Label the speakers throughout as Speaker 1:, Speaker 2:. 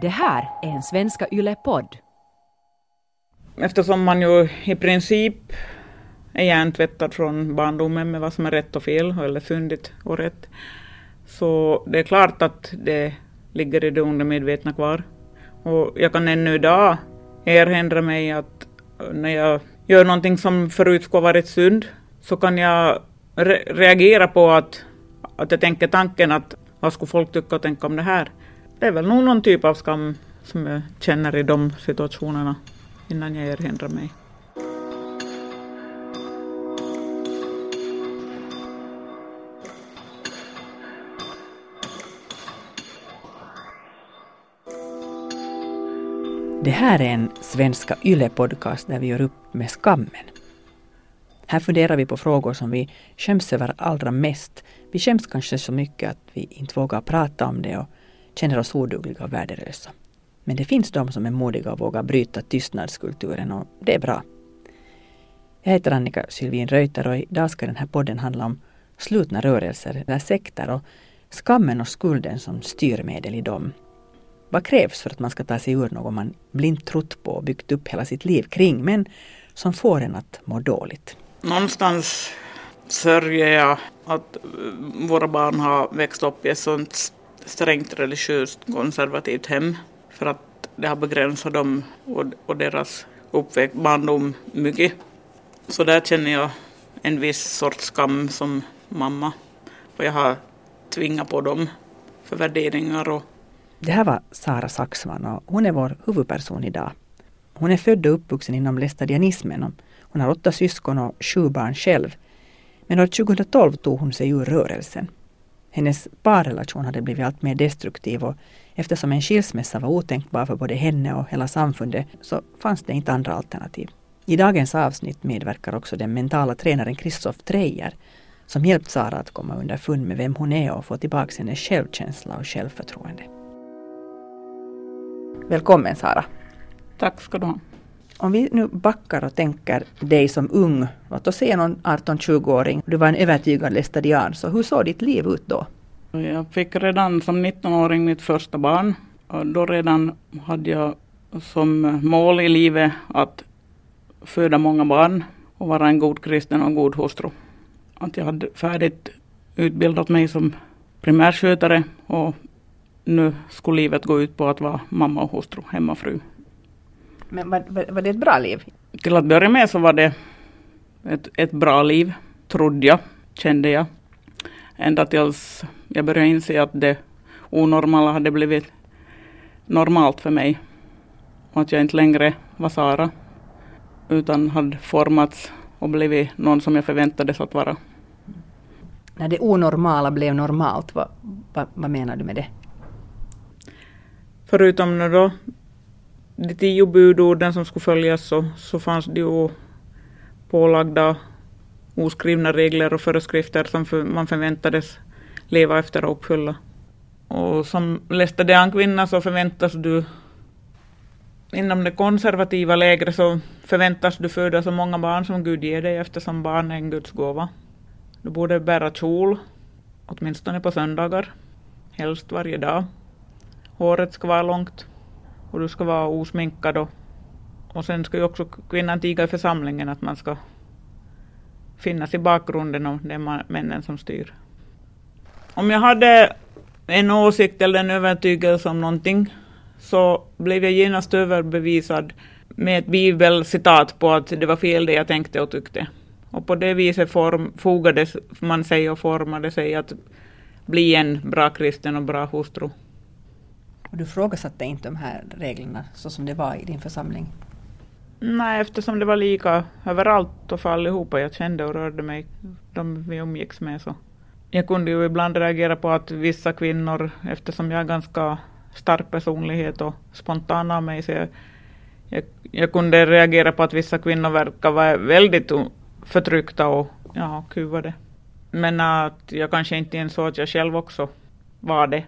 Speaker 1: Det här är en Svenska Yle-podd.
Speaker 2: Eftersom man ju i princip är hjärntvättad från barndomen med vad som är rätt och fel, eller syndigt och rätt, så det är klart att det ligger i det undermedvetna kvar. Och jag kan ännu idag erinra mig att när jag gör någonting som förut skulle varit synd, så kan jag re reagera på att, att jag tänker tanken att vad skulle folk tycka och tänka om det här? Det är väl nog någon typ av skam som jag känner i de situationerna innan jag erinrar mig.
Speaker 1: Det här är en Svenska Yle-podcast där vi gör upp med skammen. Här funderar vi på frågor som vi skäms över allra mest. Vi skäms kanske så mycket att vi inte vågar prata om det och känner oss odugliga och värdelösa. Men det finns de som är modiga och vågar bryta tystnadskulturen och det är bra. Jag heter Annika Sylvin Reuter och idag ska den här podden handla om slutna rörelser eller sekter och skammen och skulden som styrmedel i dem. Vad krävs för att man ska ta sig ur något man blint trott på och byggt upp hela sitt liv kring men som får en att må dåligt?
Speaker 2: Någonstans sörjer jag att våra barn har växt upp i ett sånt strängt religiöst konservativt hem för att det har begränsat dem och, och deras uppväxt, barndom mycket. Så där känner jag en viss sorts skam som mamma. Och jag har tvingat på dem för värderingar och
Speaker 1: det här var Sara Saxman och hon är vår huvudperson idag. Hon är född och uppvuxen inom lästadianismen. Hon har åtta syskon och sju barn själv. Men år 2012 tog hon sig ur rörelsen. Hennes parrelation hade blivit allt mer destruktiv och eftersom en skilsmässa var otänkbar för både henne och hela samfundet så fanns det inte andra alternativ. I dagens avsnitt medverkar också den mentala tränaren Christoph Treijer som hjälpt Sara att komma underfund med vem hon är och få tillbaka hennes självkänsla och självförtroende. Välkommen Sara.
Speaker 2: Tack ska du ha.
Speaker 1: Om vi nu backar och tänker dig som ung, låt oss säga någon 18-20-åring, du var en övertygad lästadian, så hur såg ditt liv ut då?
Speaker 2: Jag fick redan som 19-åring mitt första barn. Och då redan hade jag som mål i livet att föda många barn och vara en god kristen och god hustru. Att jag hade färdigt utbildat mig som primärskötare och nu skulle livet gå ut på att vara mamma och hustru, hemmafru.
Speaker 1: Men var, var, var det ett bra liv?
Speaker 2: Till att börja med så var det ett, ett bra liv, trodde jag, kände jag. Ända tills jag började inse att det onormala hade blivit normalt för mig. Och att jag inte längre var Sara, utan hade formats och blivit någon som jag förväntades att vara.
Speaker 1: När det onormala blev normalt, vad, vad, vad menar du med det?
Speaker 2: Förutom då de tio budorden som skulle följas så, så fanns det ju pålagda oskrivna regler och föreskrifter som för, man förväntades leva efter och uppfylla. Och som lästadiankvinna så förväntas du inom det konservativa lägret så förväntas du föda så många barn som Gud ger dig eftersom barn är en Guds gåva. Du borde bära kjol, åtminstone på söndagar, helst varje dag. Håret ska vara långt och du ska vara osminkad och, och sen ska ju också kvinnan tiga i församlingen att man ska finnas i bakgrunden och det är männen som styr. Om jag hade en åsikt eller en övertygelse om någonting så blev jag genast överbevisad med ett bibelcitat på att det var fel det jag tänkte och tyckte. Och på det viset form, fogade man sig och formade sig att bli en bra kristen och bra hustru.
Speaker 1: Och du frågasatte inte de här reglerna så som det var i din församling?
Speaker 2: Nej, eftersom det var lika överallt och för allihopa jag kände och rörde mig, de vi umgicks med så. Jag kunde ju ibland reagera på att vissa kvinnor, eftersom jag är ganska stark personlighet och spontan av mig, så jag, jag, jag, kunde reagera på att vissa kvinnor verkar vara väldigt förtryckta och ja, kuvade. Men att jag kanske inte insåg att jag själv också var det.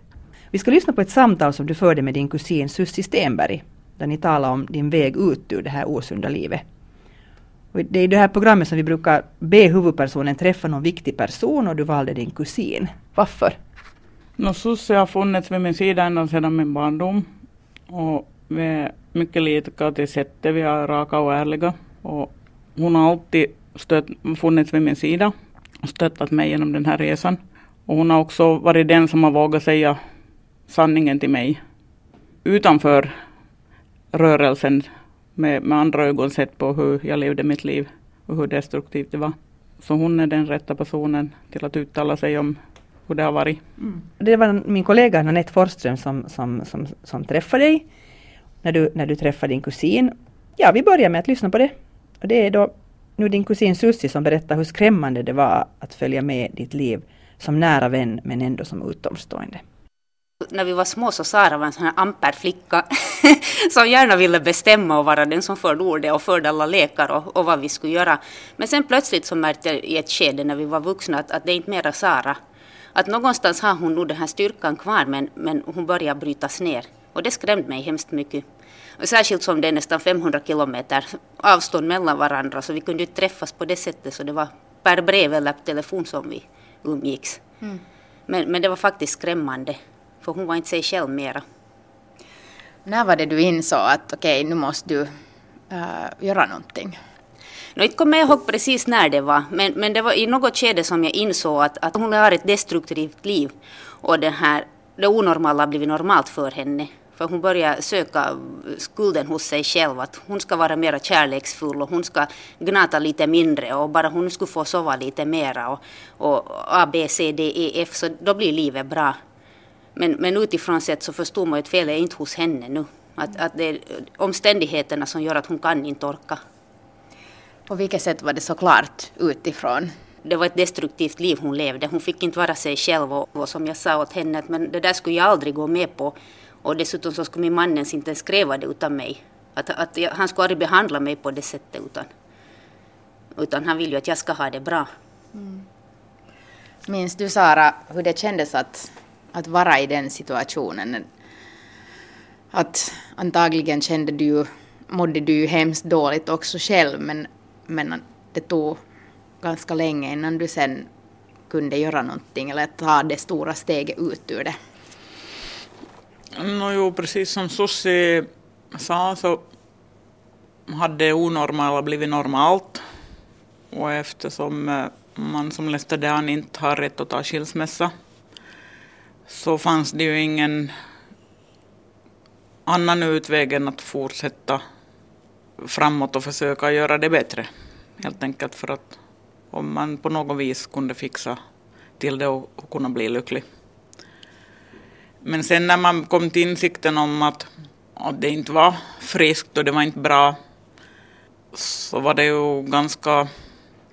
Speaker 1: Vi ska lyssna på ett samtal som du förde med din kusin Sussi Stenberg, där ni talar om din väg ut ur det här osunda livet. Och det är i det här programmet som vi brukar be huvudpersonen träffa någon viktig person och du valde din kusin. Varför?
Speaker 2: No, Sussi har funnits vid min sida ända sedan min barndom. Och vi är mycket lika till sättet, vi är raka och ärliga. Och hon har alltid stött, funnits vid min sida och stöttat mig genom den här resan. Och hon har också varit den som har vågat säga sanningen till mig utanför rörelsen med, med andra ögon sett på hur jag levde mitt liv och hur destruktivt det var. Så hon är den rätta personen till att uttala sig om hur det har varit.
Speaker 1: Mm. Det var min kollega Nanette Forsström som, som, som, som träffade dig när du, när du träffade din kusin. Ja, vi börjar med att lyssna på det. Och det är då nu din kusin Sussi som berättar hur skrämmande det var att följa med ditt liv som nära vän men ändå som utomstående.
Speaker 3: När vi var små så Sara var en sån här amperflicka som gärna ville bestämma och vara den som förde ordet och förde alla lekar och, och, vad vi skulle göra. Men sen plötsligt så märkte jag i ett skede när vi var vuxna att, att det är inte mera Sara. Att någonstans har hon nog den här styrkan kvar men, men hon börjar brytas ner. Och det skrämde mig hemskt mycket. Och särskilt som det är nästan 500 kilometer avstånd mellan varandra så vi kunde inte träffas på det sättet så det var per brev eller telefon som vi umgicks. Mm. Men, men det var faktiskt skrämmande för hon var inte sig själv mera.
Speaker 4: När var det du insåg att okej, okay, nu måste du uh, göra någonting?
Speaker 3: Jag inte kommer ihåg precis när det var, men, men det var i något skede som jag insåg att, att hon har ett destruktivt liv och det, här, det onormala har blivit normalt för henne. För hon börjar söka skulden hos sig själv, att hon ska vara mer kärleksfull och hon ska gnata lite mindre och bara hon skulle få sova lite mera och, och A, B, C, D, E, F, så då blir livet bra. Men, men utifrån sett så förstår man att felet är inte hos henne nu. Att, att det är omständigheterna som gör att hon kan inte orka.
Speaker 4: På vilket sätt var det så klart utifrån?
Speaker 3: Det var ett destruktivt liv hon levde. Hon fick inte vara sig själv och, och som jag sa åt henne att men det där skulle jag aldrig gå med på. Och dessutom så skulle min man ens inte ens kräva det utan mig. Att, att jag, han skulle aldrig behandla mig på det sättet utan, utan han vill ju att jag ska ha det bra. Mm.
Speaker 4: Minns du Sara hur det kändes att att vara i den situationen. Att antagligen kände du mådde du ju hemskt dåligt också själv men, men det tog ganska länge innan du sen kunde göra någonting eller ta det stora steget ut ur det.
Speaker 2: No, jo, precis som Sussi sa så hade det onormala blivit normalt och eftersom eh, man som lästadian inte har rätt att ta skilsmässa så fanns det ju ingen annan utväg än att fortsätta framåt och försöka göra det bättre. Helt enkelt för att om man på något vis kunde fixa till det och kunna bli lycklig. Men sen när man kom till insikten om att, att det inte var friskt och det var inte bra så var det ju ganska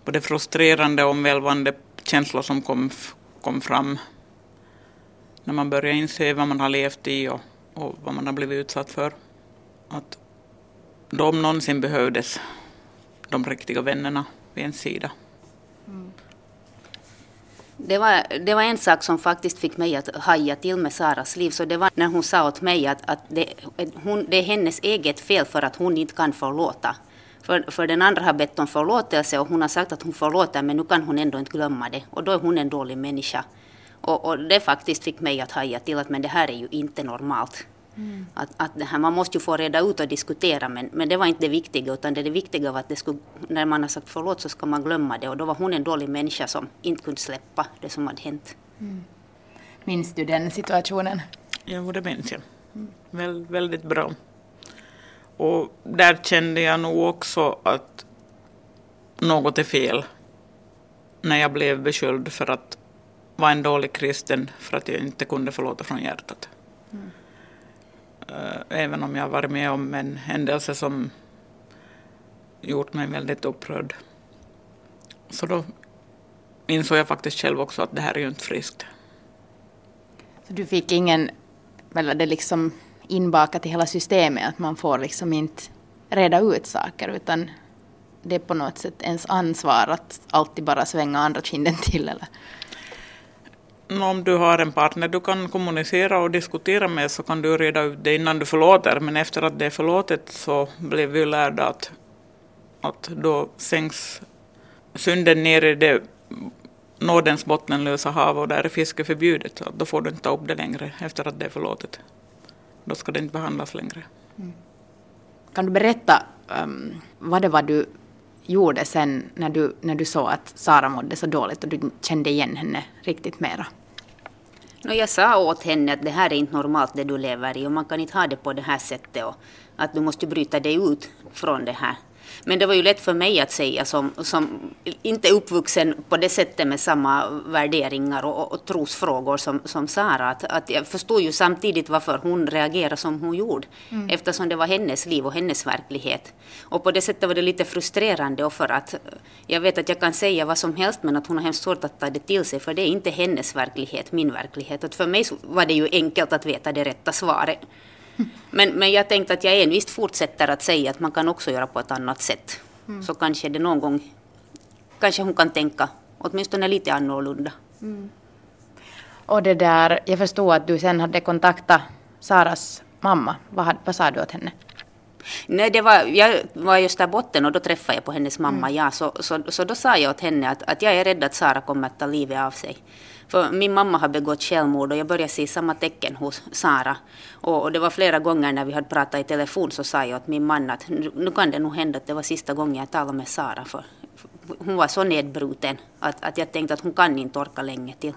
Speaker 2: både frustrerande och omvälvande känslor som kom, kom fram när man börjar inse vad man har levt i och, och vad man har blivit utsatt för. Att de någonsin behövdes, de riktiga vännerna vid ens sida. Mm.
Speaker 3: Det var, det var en sak som faktiskt fick mig att haja till med Saras liv. Så det var när hon sa åt mig att, att det, hon, det är hennes eget fel för att hon inte kan förlåta. För, för den andra har bett om förlåtelse och hon har sagt att hon förlåter men nu kan hon ändå inte glömma det. Och då är hon en dålig människa. Och, och, det faktiskt fick mig att haja till att men det här är ju inte normalt. Mm. Att, att det här, man måste ju få reda ut och diskutera men, men det var inte det viktiga utan det, det viktiga var att det skulle, när man har sagt förlåt så ska man glömma det och då var hon en dålig människa som inte kunde släppa det som hade hänt. Mm.
Speaker 4: Minns du den situationen?
Speaker 2: Jo, det minns jag. Mm. Väl, väldigt bra. Och där kände jag nog också att något är fel när jag blev beskylld för att var en dålig kristen för att jag inte kunde förlåta från hjärtat. Mm. Även om jag varit med om en händelse som gjort mig väldigt upprörd. Så då insåg jag faktiskt själv också att det här är ju inte friskt.
Speaker 4: Så du fick ingen, eller det liksom inbakat i hela systemet att man får liksom inte reda ut saker utan det är på något sätt ens ansvar att alltid bara svänga andra kinden till eller?
Speaker 2: Om du har en partner du kan kommunicera och diskutera med så kan du reda ut det innan du förlåter. Men efter att det är förlåtet så blev vi lärda att, att då sänks synden ner i det nådens bottenlösa hav och där är fiske förbjudet. Då får du inte ta upp det längre efter att det är förlåtet. då ska det inte behandlas längre. Mm.
Speaker 4: Kan du berätta um, vad det var du gjorde sen när du, när du såg att Sara mådde så dåligt och du kände igen henne riktigt mera?
Speaker 3: No, jag sa åt henne att det här är inte normalt det du lever i och man kan inte ha det på det här sättet och att du måste bryta dig ut från det här. Men det var ju lätt för mig att säga som, som inte uppvuxen på det sättet med samma värderingar och, och trosfrågor som, som Sara. Att, att jag förstod ju samtidigt varför hon reagerade som hon gjorde. Mm. Eftersom det var hennes liv och hennes verklighet. Och på det sättet var det lite frustrerande och för att jag vet att jag kan säga vad som helst men att hon har hemskt svårt att ta det till sig för det är inte hennes verklighet, min verklighet. Att för mig var det ju enkelt att veta det rätta svaret. Men, men jag tänkte att jag envist fortsätter att säga att man kan också göra på ett annat sätt. Mm. Så kanske det någon gång, kanske hon kan tänka åtminstone lite annorlunda. Mm.
Speaker 4: Och det där, jag förstod att du sen hade kontaktat Saras mamma. Vad, vad sa du åt henne?
Speaker 3: Nej, det var, jag var i Österbotten och då träffade jag på hennes mamma. Mm. Ja, så, så, så då sa jag åt henne att, att jag är rädd att Sara kommer att ta livet av sig. För min mamma har begått självmord och jag började se samma tecken hos Sara. Och, och, det var flera gånger när vi hade pratat i telefon så sa jag åt min man att nu, kan det nog hända att det var sista gången jag talade med Sara. För hon var så nedbruten att, att jag tänkte att hon kan inte orka länge till.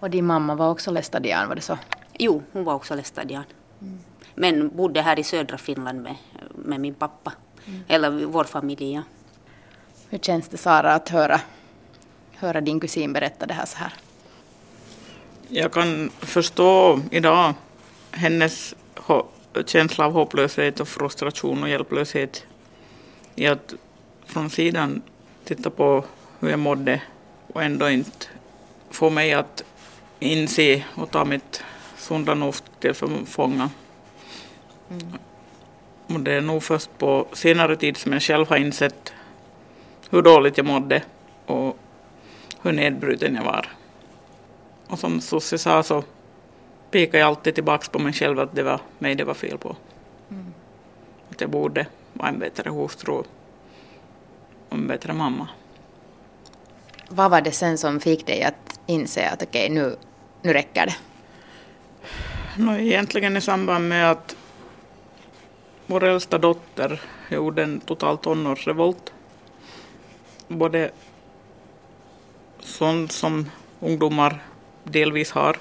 Speaker 4: Och din mamma var också lästadian, var det så?
Speaker 3: Jo, hon var också lästadian. Mm. Men bodde här i södra Finland med, med min pappa. Mm. Eller vår familj, ja.
Speaker 4: Hur känns det Sara att höra höra din kusin berätta det här så här?
Speaker 2: Jag kan förstå idag hennes känsla av hopplöshet och frustration och hjälplöshet i att från sidan titta på hur jag mådde och ändå inte få mig att inse och ta mitt sunda förnuft till fånga. Mm. Och det är nog först på senare tid som jag själv har insett hur dåligt jag mådde och hur nedbruten jag var. Och som Susse sa så pekade jag alltid tillbaka på mig själv att det var mig det var fel på. Mm. Att jag borde vara en bättre hustru och en bättre mamma.
Speaker 4: Vad var det sen som fick dig att inse att okej, okay, nu, nu räcker det?
Speaker 2: No, egentligen i samband med att vår äldsta dotter gjorde en total tonårsrevolt. Både sånt som ungdomar delvis har,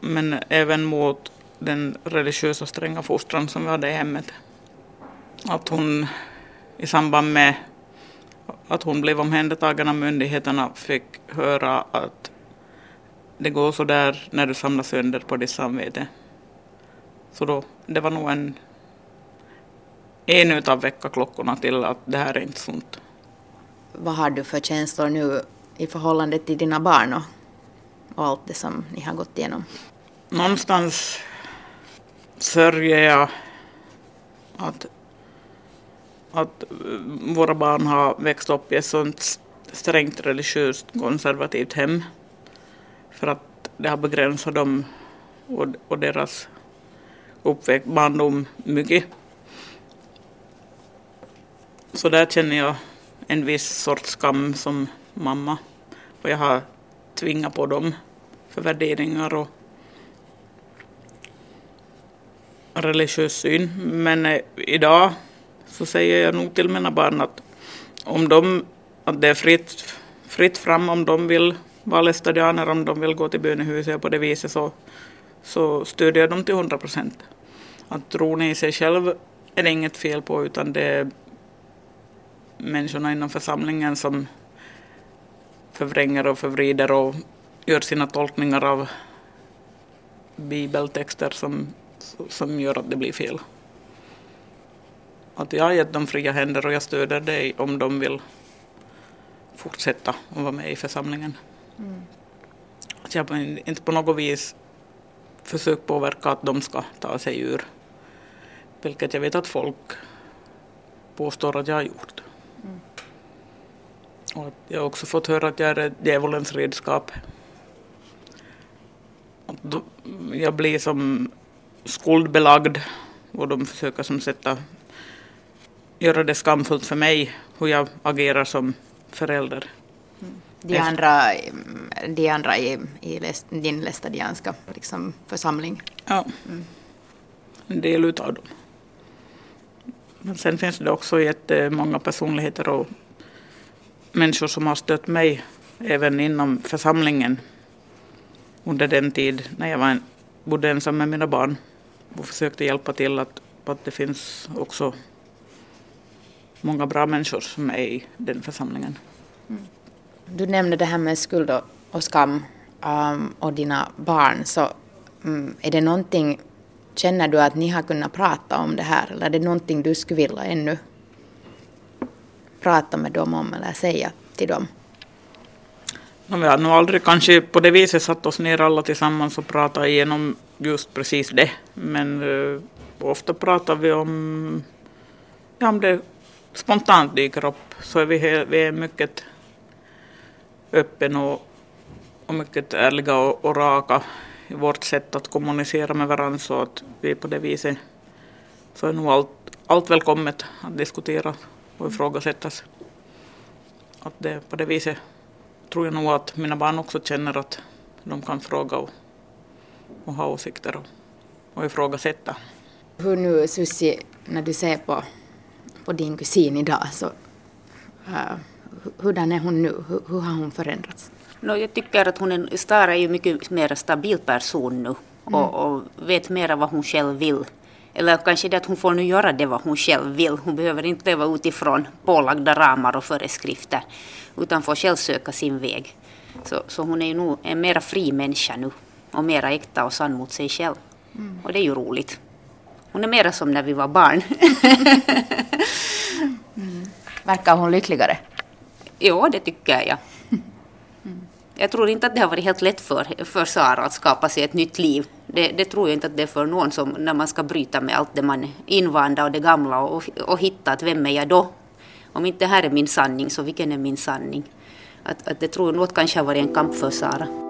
Speaker 2: men även mot den religiösa stränga fostran som vi hade i hemmet. Att hon i samband med att hon blev omhändertagen av myndigheterna fick höra att det går så där när du samlar sönder på ditt samvete. Så då, det var nog en, en av väckarklockorna till att det här är inte sunt.
Speaker 4: Vad har du för känslor nu i förhållande till dina barn och, och allt det som ni har gått igenom?
Speaker 2: Någonstans sörjer jag att, att våra barn har växt upp i ett sånt strängt religiöst konservativt hem. För att det har begränsat dem och, och deras uppväxt, barndom mycket. Så där känner jag en viss sorts skam som mamma. Och jag har tvingat på dem för värderingar och religiös syn. Men eh, idag så säger jag nog till mina barn att om de, att det är fritt, fritt fram om de vill vara lästadianer, om de vill gå till bönehuset på det viset så, så stödjer jag dem till hundra procent. Att tron i sig själv är det inget fel på utan det är människorna inom församlingen som förvränger och förvrider och gör sina tolkningar av bibeltexter som, som gör att det blir fel. Att jag har gett dem fria händer och jag stöder dig om de vill fortsätta och vara med i församlingen. Mm. Att jag inte på något vis försökt påverka att de ska ta sig ur. Vilket jag vet att folk påstår att jag har gjort. Och jag har också fått höra att jag är djävulens redskap. Jag blir som skuldbelagd och de försöker som sätta, göra det skamfullt för mig hur jag agerar som förälder.
Speaker 4: De andra, de andra i, i din lästadianska liksom, församling.
Speaker 2: Ja. Mm. en del utav dem. Men sen finns det också jättemånga personligheter och människor som har stött mig även inom församlingen under den tid när jag var, bodde ensam med mina barn och försökte hjälpa till att, att det finns också många bra människor som är i den församlingen. Mm.
Speaker 4: Du nämnde det här med skuld och skam um, och dina barn. Så um, är det någonting, känner du att ni har kunnat prata om det här eller är det någonting du skulle vilja ännu prata med dem om eller säga till dem?
Speaker 2: No, vi har nog aldrig kanske på det viset satt oss ner alla tillsammans och pratat igenom just precis det. Men uh, ofta pratar vi om, ja, om det spontant dyker upp så är vi, vi är mycket öppen och, och mycket ärliga och, och, raka i vårt sätt att kommunicera med varandra så att vi på det viset så är nog allt, allt välkommet att diskutera och ifrågasättas. Att det på det viset tror jag nog att mina barn också känner att de kan fråga och, och ha åsikter och, och ifrågasätta.
Speaker 4: Hur nu Susi, när du ser på, på din kusin idag, så uh, hurdan är hon nu? Hur, hur har hon förändrats?
Speaker 3: No, jag tycker att hon är, Stara är ju mycket mer stabil person nu mm. och, och, vet mer vad hon själv vill. Eller kanske det att hon får nu göra det vad hon själv vill. Hon behöver inte leva utifrån pålagda ramar och föreskrifter utan får själv söka sin väg. Så, så hon är ju nog en mera fri människa nu och mera äkta och sann mot sig själv. Mm. Och det är ju roligt. Hon är mera som när vi var barn.
Speaker 4: mm. Verkar hon lyckligare?
Speaker 3: Ja, det tycker jag. Jag tror inte att det har varit helt lätt för, för Sara att skapa sig ett nytt liv. Det, det, tror jag inte att det är för någon som när man ska bryta med allt det man invanda och det gamla och, och hitta att vem är jag då? Om inte det här är min sanning så vilken är min sanning? Att, att det tror jag nog kanske har varit en kamp för Sara.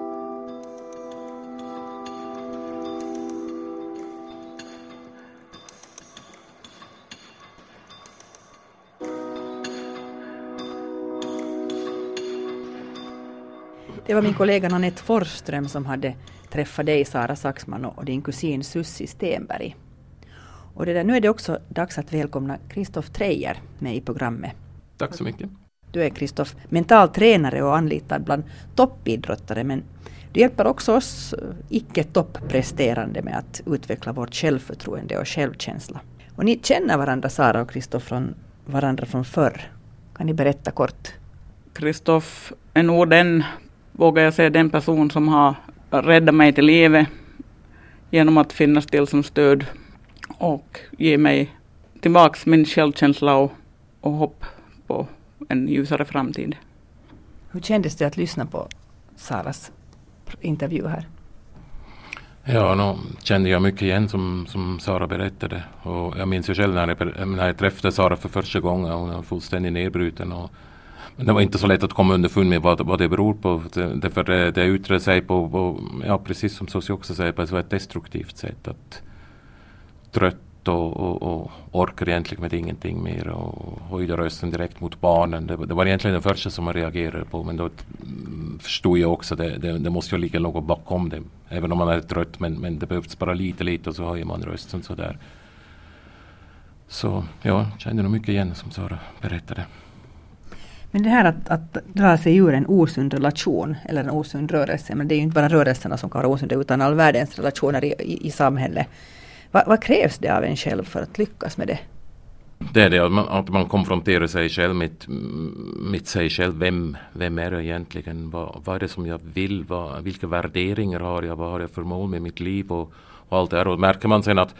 Speaker 1: Det var min kollega Nanette Forsström som hade träffat dig, Sara Saxman, och din kusin Sussi Stenberg. Och det där, nu är det också dags att välkomna Kristoff Treijer med i programmet.
Speaker 5: Tack så mycket.
Speaker 1: Du är Kristoff mental tränare och anlitad bland toppidrottare, men du hjälper också oss eh, icke toppresterande med att utveckla vårt självförtroende och självkänsla. Och ni känner varandra, Sara och Kristoff, från varandra från förr. Kan ni berätta kort?
Speaker 2: Kristoff är nog den vågar jag säga, den person som har räddat mig till livet genom att finnas till som stöd och ge mig tillbaks min självkänsla och, och hopp på en ljusare framtid.
Speaker 1: Hur kändes det att lyssna på Saras intervju här?
Speaker 5: Ja, nu kände jag mycket igen som, som Sara berättade. Och jag minns ju själv när jag, när jag träffade Sara för första gången. Hon var fullständigt nedbruten. Och men det var inte så lätt att komma underfund med vad, vad det beror på. Därför det, det yttrar sig på, på, ja precis som Sosi också säger, på ett destruktivt sätt. Att trött och, och, och orkar egentligen med ingenting mer och höjde rösten direkt mot barnen. Det, det var egentligen det första som man reagerade på men då mm, förstod jag också det, det, det måste ju ligga något bakom det. Även om man är trött men, men det behövs bara lite lite och så höjer man rösten sådär. Så ja, jag känner nog mycket igen som Sara berättade.
Speaker 1: Men det här att, att dra sig ur en osund relation eller en osund rörelse, men det är ju inte bara rörelserna som kan vara osunda utan all världens relationer i, i, i samhället. Va, vad krävs det av en själv för att lyckas med det?
Speaker 5: Det är det, att man, att man konfronterar sig själv mitt, mitt sig själv. Vem, vem är jag egentligen? Vad, vad är det som jag vill? Vad, vilka värderingar har jag? Vad har jag för mål med mitt liv? Och, och allt det här. Och märker man sen att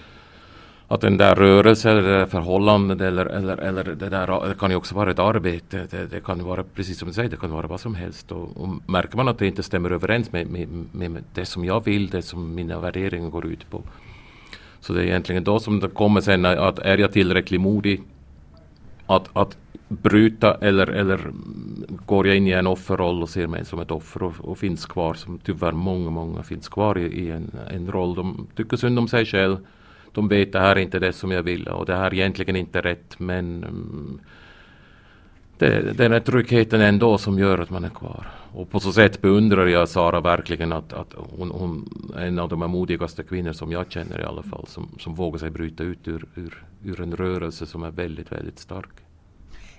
Speaker 5: att den där rörelsen eller det förhållandet eller, eller, eller det där det kan ju också vara ett arbete. Det, det kan vara precis som du säger, det kan vara vad som helst. Och, och märker man att det inte stämmer överens med, med, med, det som jag vill, det som mina värderingar går ut på. Så det är egentligen då som det kommer sen att är jag tillräckligt modig att, att bryta eller, eller går jag in i en offerroll och ser mig som ett offer och, och finns kvar som tyvärr många, många finns kvar i, i en, en roll. De tycker synd om sig själv de vet det här är inte det som jag vill och det här är egentligen inte rätt men um, det, den här tryggheten ändå som gör att man är kvar. Och på så sätt beundrar jag Sara verkligen att, att hon, hon är en av de modigaste kvinnor som jag känner i alla fall. Som, som vågar sig bryta ut ur, ur, ur en rörelse som är väldigt, väldigt stark.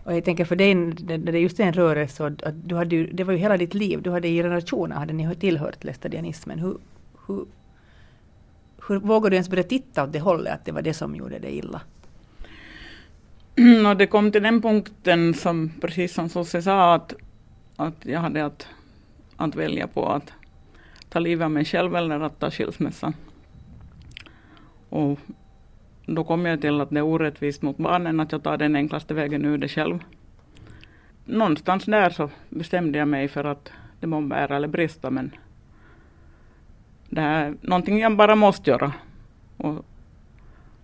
Speaker 1: Och jag tänker för dig, det är just en rörelse, och att du hade ju, det var ju hela ditt liv, du hade i generationer hade ni tillhört lästadianismen. Hur, hur, hur vågar du ens börja titta åt det hållet, att det var det som gjorde dig illa?
Speaker 2: Och det kom till den punkten som, precis som Sosse sa, att, att jag hade att, att välja på att ta livet av mig själv eller att ta skilsmässa. Och då kom jag till att det är orättvist mot barnen att jag tar den enklaste vägen ur det själv. Någonstans där så bestämde jag mig för att det må bära eller brista men det är någonting jag bara måste göra. Och,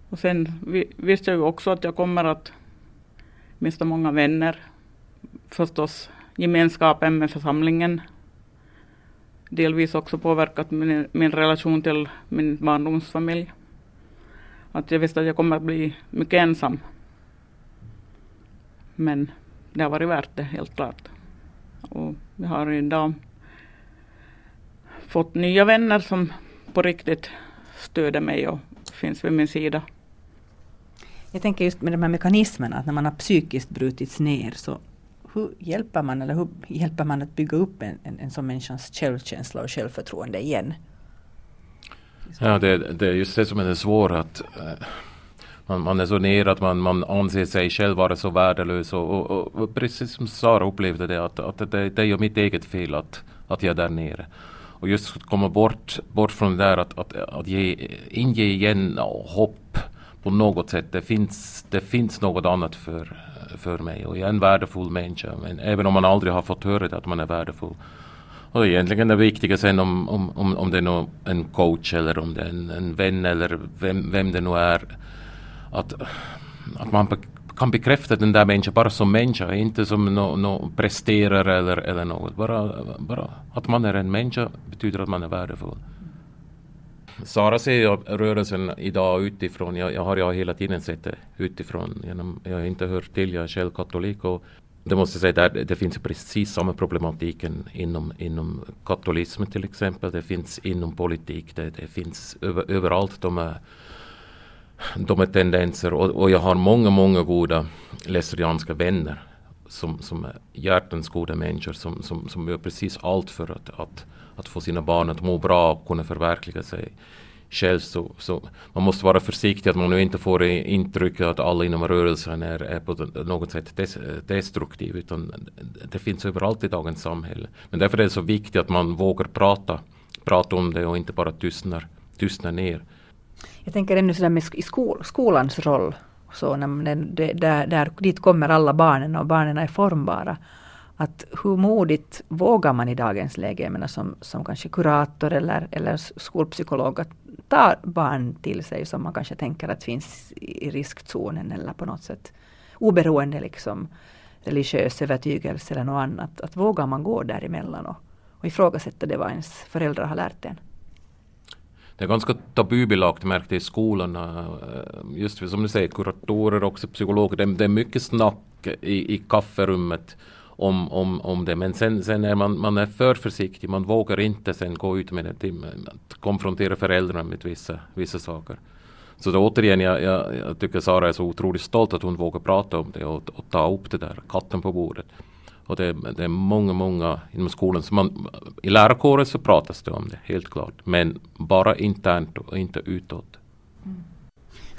Speaker 2: och sen visste jag ju också att jag kommer att mista många vänner. Förstås gemenskapen med församlingen. Delvis också påverkat min, min relation till min barndomsfamilj. Att jag visste att jag kommer att bli mycket ensam. Men det har varit värt det helt klart. Och jag har idag fått nya vänner som på riktigt stöder mig och finns vid min sida.
Speaker 1: Jag tänker just med de här mekanismerna, att när man har psykiskt brutits ner så hur hjälper man, eller hur hjälper man att bygga upp en, en, en sån människans självkänsla och självförtroende igen?
Speaker 5: Ja, det, det är just det som är det svåra. Att, uh, man, man, är så nere att man, man anser sig själv vara så värdelös. Och, och, och precis som Sara upplevde det, att, att det, det är ju mitt eget fel att, att jag är där nere. Och just komma bort, bort från det där att, att, att ge, inge igen hopp på något sätt. Det finns, det finns något annat för, för mig och jag är en värdefull människa. Men även om man aldrig har fått höra det att man är värdefull. Och egentligen det viktiga sen om, om, om, om det är en coach eller om det är en, en vän eller vem, vem det nu är. Att, att man kan bekräfta den där människan bara som människa, inte som någon no presterare eller, eller något. Bara, bara att man är en människa betyder att man är värdefull. Sara ser jag rörelsen idag utifrån. Jag, jag har jag hela tiden sett det utifrån. Genom, jag har inte hört till, jag är själv katolik. Och det måste jag säga, där, det finns precis samma problematiken inom, inom katolismen till exempel. Det finns inom politik, det, det finns över, överallt de är, de är tendenser. Och, och jag har många, många goda läserianska vänner som, som är hjärtens goda människor som, som, som gör precis allt för att, att att få sina barn att må bra och kunna förverkliga sig själv. Så, så man måste vara försiktig att man nu inte får intrycket att alla inom rörelsen är, är på något sätt des, destruktiv. Utan det finns överallt i dagens samhälle. Men därför är det så viktigt att man vågar prata, prata om det och inte bara tystnar, tystnar ner.
Speaker 1: Jag tänker ännu sådär med skol, skolans roll. Så när, det, där, där, dit kommer alla barnen och barnen är formbara att hur modigt vågar man i dagens läge, jag menar som, som kanske kurator eller, eller skolpsykolog, att ta barn till sig som man kanske tänker att finns i riskzonen eller på något sätt oberoende liksom religiös övertygelse eller något annat. Att vågar man gå däremellan och, och ifrågasätta det vad ens föräldrar har lärt en.
Speaker 5: Det är ganska tabubelagt märkte i skolorna. Eh, just som du säger, kuratorer och psykologer. Det, det är mycket snack i, i kafferummet om, om, om det. Men sen, sen är man, man är för försiktig. Man vågar inte sen gå ut med det till, att konfrontera föräldrarna med vissa, vissa saker. Så då, återigen, jag, jag, jag, tycker Sara är så otroligt stolt att hon vågar prata om det och, och ta upp det där, katten på bordet. Och det, det är många, många inom skolan. Så man, I lärarkåren så pratas det om det, helt klart. Men bara internt och inte utåt. Mm.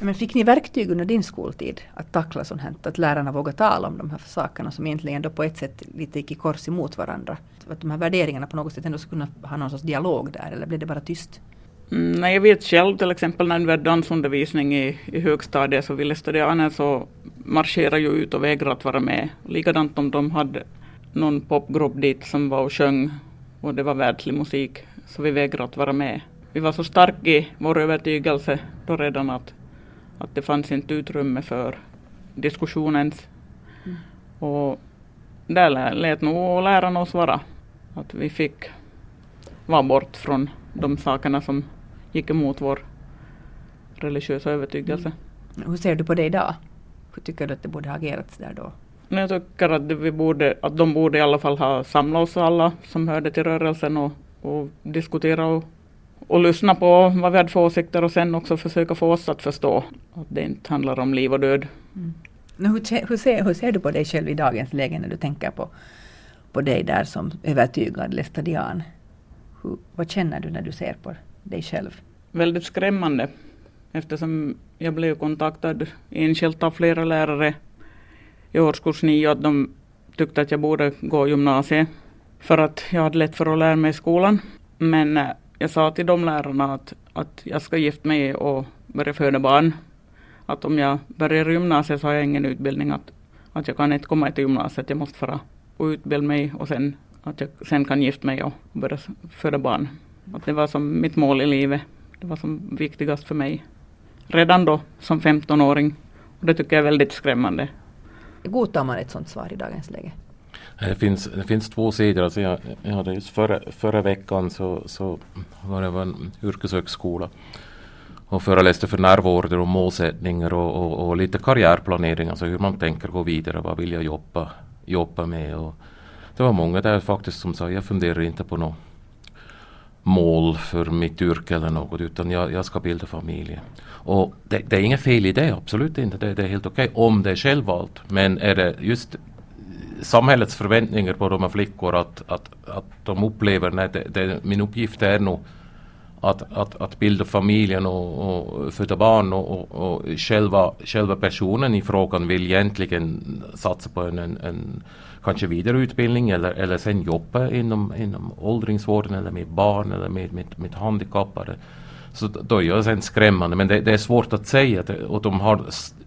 Speaker 1: Men fick ni verktyg under din skoltid att tackla sånt här? Att lärarna vågade tala om de här sakerna som egentligen då på ett sätt lite gick i kors emot varandra? Att de här värderingarna på något sätt ändå skulle kunna ha någon sorts dialog där eller blev det bara tyst?
Speaker 2: Mm, nej, jag vet själv till exempel när vi hade dansundervisning i, i högstadiet så ville studerande så marschera ju ut och vägrade att vara med. Likadant om de hade någon popgrupp dit som var och sjöng och det var världslig musik så vi vägrade att vara med. Vi var så starka i vår övertygelse då redan att att det fanns inte utrymme för diskussionens. Mm. Och där lät nog lärarna oss vara. Att vi fick vara bort från de sakerna som gick emot vår religiösa övertygelse.
Speaker 1: Mm. Hur ser du på det idag? Hur tycker du att det borde ha agerats där då?
Speaker 2: Jag tycker att, vi borde, att de borde i alla fall ha samlat oss alla som hörde till rörelsen och, och diskutera och, och lyssna på vad vi hade för åsikter och sen också försöka få oss att förstå att det inte handlar om liv och död.
Speaker 1: Mm. Hur, hur, ser, hur ser du på dig själv i dagens läge när du tänker på, på dig där som övertygad lästadian? Hur, vad känner du när du ser på dig själv?
Speaker 2: Väldigt skrämmande eftersom jag blev kontaktad enskilt av flera lärare i årskurs 9 att de tyckte att jag borde gå gymnasiet för att jag hade lätt för att lära mig i skolan. Men eh, jag sa till de lärarna att, att jag ska gifta mig och börja föda barn. Att om jag börjar gymnasiet så har jag ingen utbildning. Att, att jag kan inte komma till gymnasiet. Jag måste fara och utbilda mig och sen att jag sen kan gifta mig och börja föda barn. Att det var som mitt mål i livet. Det var som viktigast för mig. Redan då som 15-åring. Och det tycker jag är väldigt skrämmande.
Speaker 1: Godtar man ett sådant svar i dagens läge?
Speaker 5: Det finns, det finns två sidor. Alltså jag, jag hade just förra, förra veckan så, så var det en yrkeshögskola och föreläste för närvården och målsättningar och, och, och, lite karriärplanering, alltså hur man tänker gå vidare, vad vill jag jobba, jobba med. Och det var många där faktiskt som sa, jag funderar inte på något mål för mitt yrke eller något utan jag, jag ska bilda familj. Och det, det, är inget fel i det, absolut inte. Det, det är helt okej okay, om det är självvalt. Men är det just samhällets förväntningar på de här flickor att, att, att de upplever att det, det, min uppgift är nog att, att, att bilda familjen och, och föda barn och, och, och, själva, själva personen i frågan vill egentligen satsa på en, en, en kanske vidareutbildning eller, eller sen jobba inom, inom åldringsvården eller med barn eller med, med, med handikappade. Så då är det sen skrämmande men det, det, är svårt att säga och de har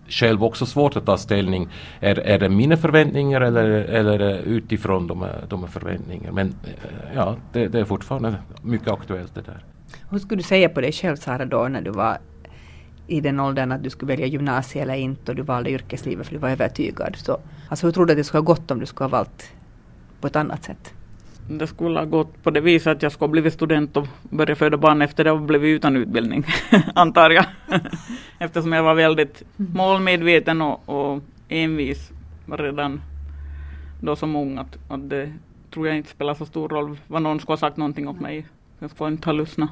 Speaker 5: själv också svårt att ta ställning. Är, är det mina förväntningar eller, eller utifrån de de förväntningarna? Men eh, ja, det, det är fortfarande mycket aktuellt det där.
Speaker 1: Hur skulle du säga på dig själv Sara då när du var i den åldern att du skulle välja gymnasiet eller inte och du valde yrkeslivet för du var övertygad. Så, alltså hur tror du att det skulle ha gått om du skulle ha valt på ett annat sätt?
Speaker 2: Det skulle ha gått på det viset att jag skulle ha blivit student och börjat föda barn efter det och blivit utan utbildning, antar jag. Eftersom jag var väldigt målmedveten och, och envis redan då som ung. Att, att det tror jag inte spelar så stor roll vad någon skulle ha sagt någonting åt mig. Jag skulle inte ha lyssnat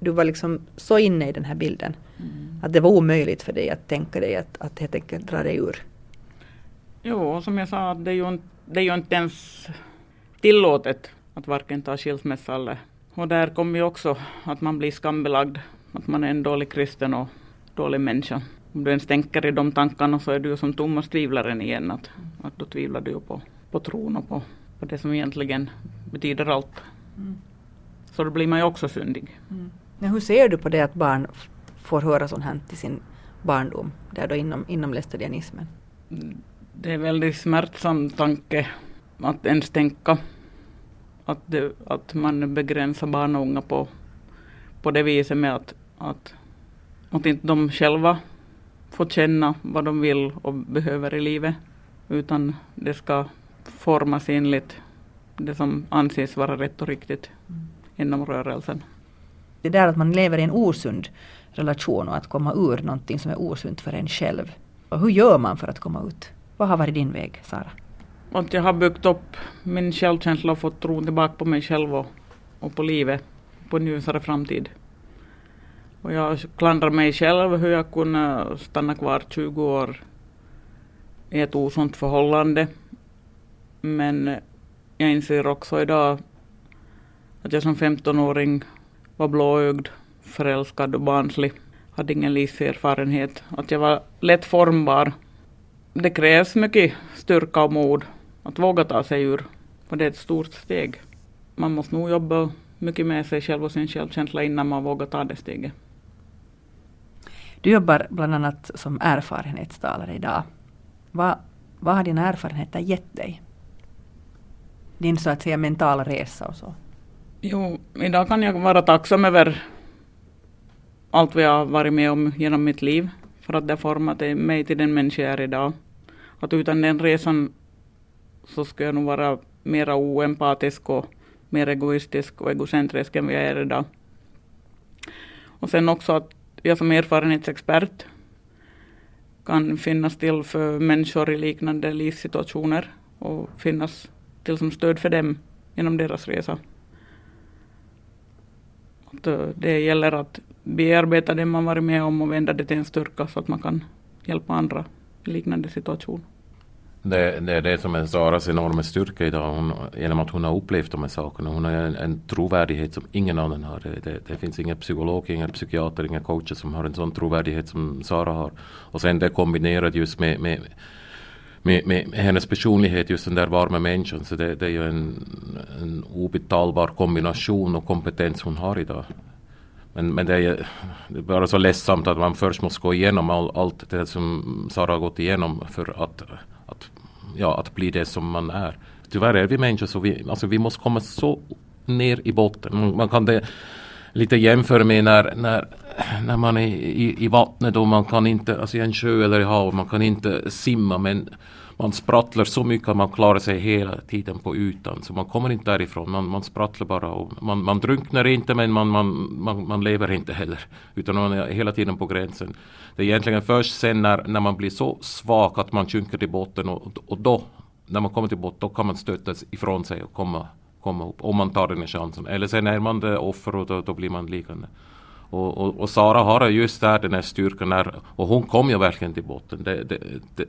Speaker 1: du var liksom så inne i den här bilden. Mm. Att det var omöjligt för dig att tänka dig att, att helt enkelt dra dig ur.
Speaker 2: Jo, som jag sa, det är ju, det är ju inte ens tillåtet att varken ta skilsmässa eller... Och där kommer ju också att man blir skambelagd. Att man är en dålig kristen och dålig människa. Om du ens tänker i de tankarna så är du som Thomas tvivlaren igen. Att, att då tvivlar du ju på, på tron och på, på det som egentligen betyder allt. Mm. Så då blir man ju också syndig. Mm.
Speaker 1: Men hur ser du på det att barn får höra sånt här till sin barndom, där då inom, inom lästadianismen?
Speaker 2: Det är en väldigt smärtsam tanke att ens tänka att, det, att man begränsar barn och unga på, på det viset med att, att, att inte de själva får känna vad de vill och behöver i livet, utan det ska formas enligt det som anses vara rätt och riktigt mm. inom rörelsen
Speaker 1: det där att man lever i en osund relation och att komma ur någonting som är osunt för en själv. Och hur gör man för att komma ut? Vad har varit din väg, Sara?
Speaker 2: Att jag har byggt upp min självkänsla och fått tron tillbaka på mig själv och, och på livet, på en ljusare framtid. Och jag klandrar mig själv hur jag kunde stanna kvar 20 år i ett osunt förhållande. Men jag inser också idag att jag som 15-åring var blåögd, förälskad och barnslig. Hade ingen livserfarenhet. Att jag var lätt formbar. Det krävs mycket styrka och mod att våga ta sig ur. Och det är ett stort steg. Man måste nog jobba mycket med sig själv och sin självkänsla innan man vågar ta det steget.
Speaker 1: Du jobbar bland annat som erfarenhetstalare idag. Vad, vad har dina erfarenheter gett dig? Din så att säga mentala resa och så.
Speaker 2: Jo, idag kan jag vara tacksam över allt vi har varit med om genom mitt liv. För att det har format mig till den människa jag är idag. Att utan den resan så skulle jag nog vara mera oempatisk och mer egoistisk och egocentrisk än vad jag är idag. Och sen också att jag som erfarenhetsexpert kan finnas till för människor i liknande livssituationer och finnas till som stöd för dem genom deras resa. Att det gäller att bearbeta det man varit med om och vända det till en styrka så att man kan hjälpa andra i liknande situation.
Speaker 5: Det, det, är det som är Saras enorma styrka idag. Hon, genom att hon har upplevt de här sakerna. Hon har en, en trovärdighet som ingen annan har. Det, det, det finns ingen psykolog, ingen psykiater, inga coacher som har en sån trovärdighet som Sara har. Och sen det kombinerat just med, med, med, med hennes personlighet, just den där varma människan. Så det, det är ju en, en obetalbar kombination och kompetens hon har idag. Men, men det, är, det är bara så ledsamt att man först måste gå igenom all, allt det som Sara har gått igenom för att, att, ja, att bli det som man är. Tyvärr är vi människor så vi, alltså vi måste komma så ner i botten. Man kan det lite jämföra med när, när, när man är i, i vattnet och man kan inte, alltså i en sjö eller i havet, man kan inte simma men man sprattlar så mycket att man klarar sig hela tiden på ytan. Så man kommer inte därifrån. Man, man sprattlar bara. Och man, man drunknar inte men man, man, man, man lever inte heller. Utan man är hela tiden på gränsen. Det är egentligen först sen när, när man blir så svag att man sjunker till botten och, och då, när man kommer till botten, då kan man stötas ifrån sig och komma, komma upp. Om man tar den här chansen. Eller sen är man det offer och då, då blir man liggande. Och, och, och, Sara har just där den här styrkan där, och hon kom ju verkligen till botten. Det, det, det,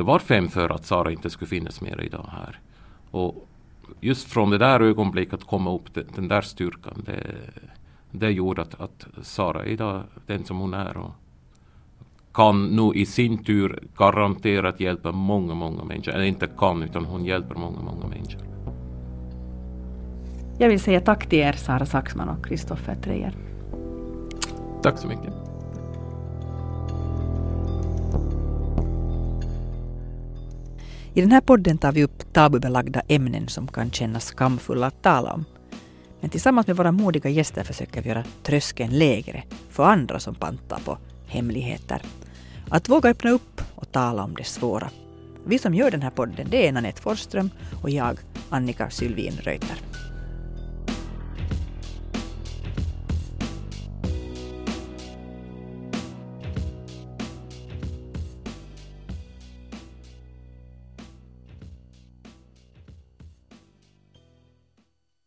Speaker 5: det var fem för att Sara inte skulle finnas mer idag här. Och just från det där ögonblicket att komma upp den, den där styrkan, det, det gjorde att, att Sara är idag den som hon är. Och kan nu i sin tur garanterat hjälpa många, många människor. Eller inte kan, utan hon hjälper många, många människor.
Speaker 1: Jag vill säga tack till er, Sara Saxman och Kristoffer Trejer.
Speaker 5: Tack så mycket.
Speaker 1: I den här podden tar vi upp tabubelagda ämnen som kan kännas skamfulla att tala om. Men tillsammans med våra modiga gäster försöker vi göra tröskeln lägre för andra som pantar på hemligheter. Att våga öppna upp och tala om det svåra. Vi som gör den här podden det är Nanette Forsström och jag, Annika Sylvin Reuter.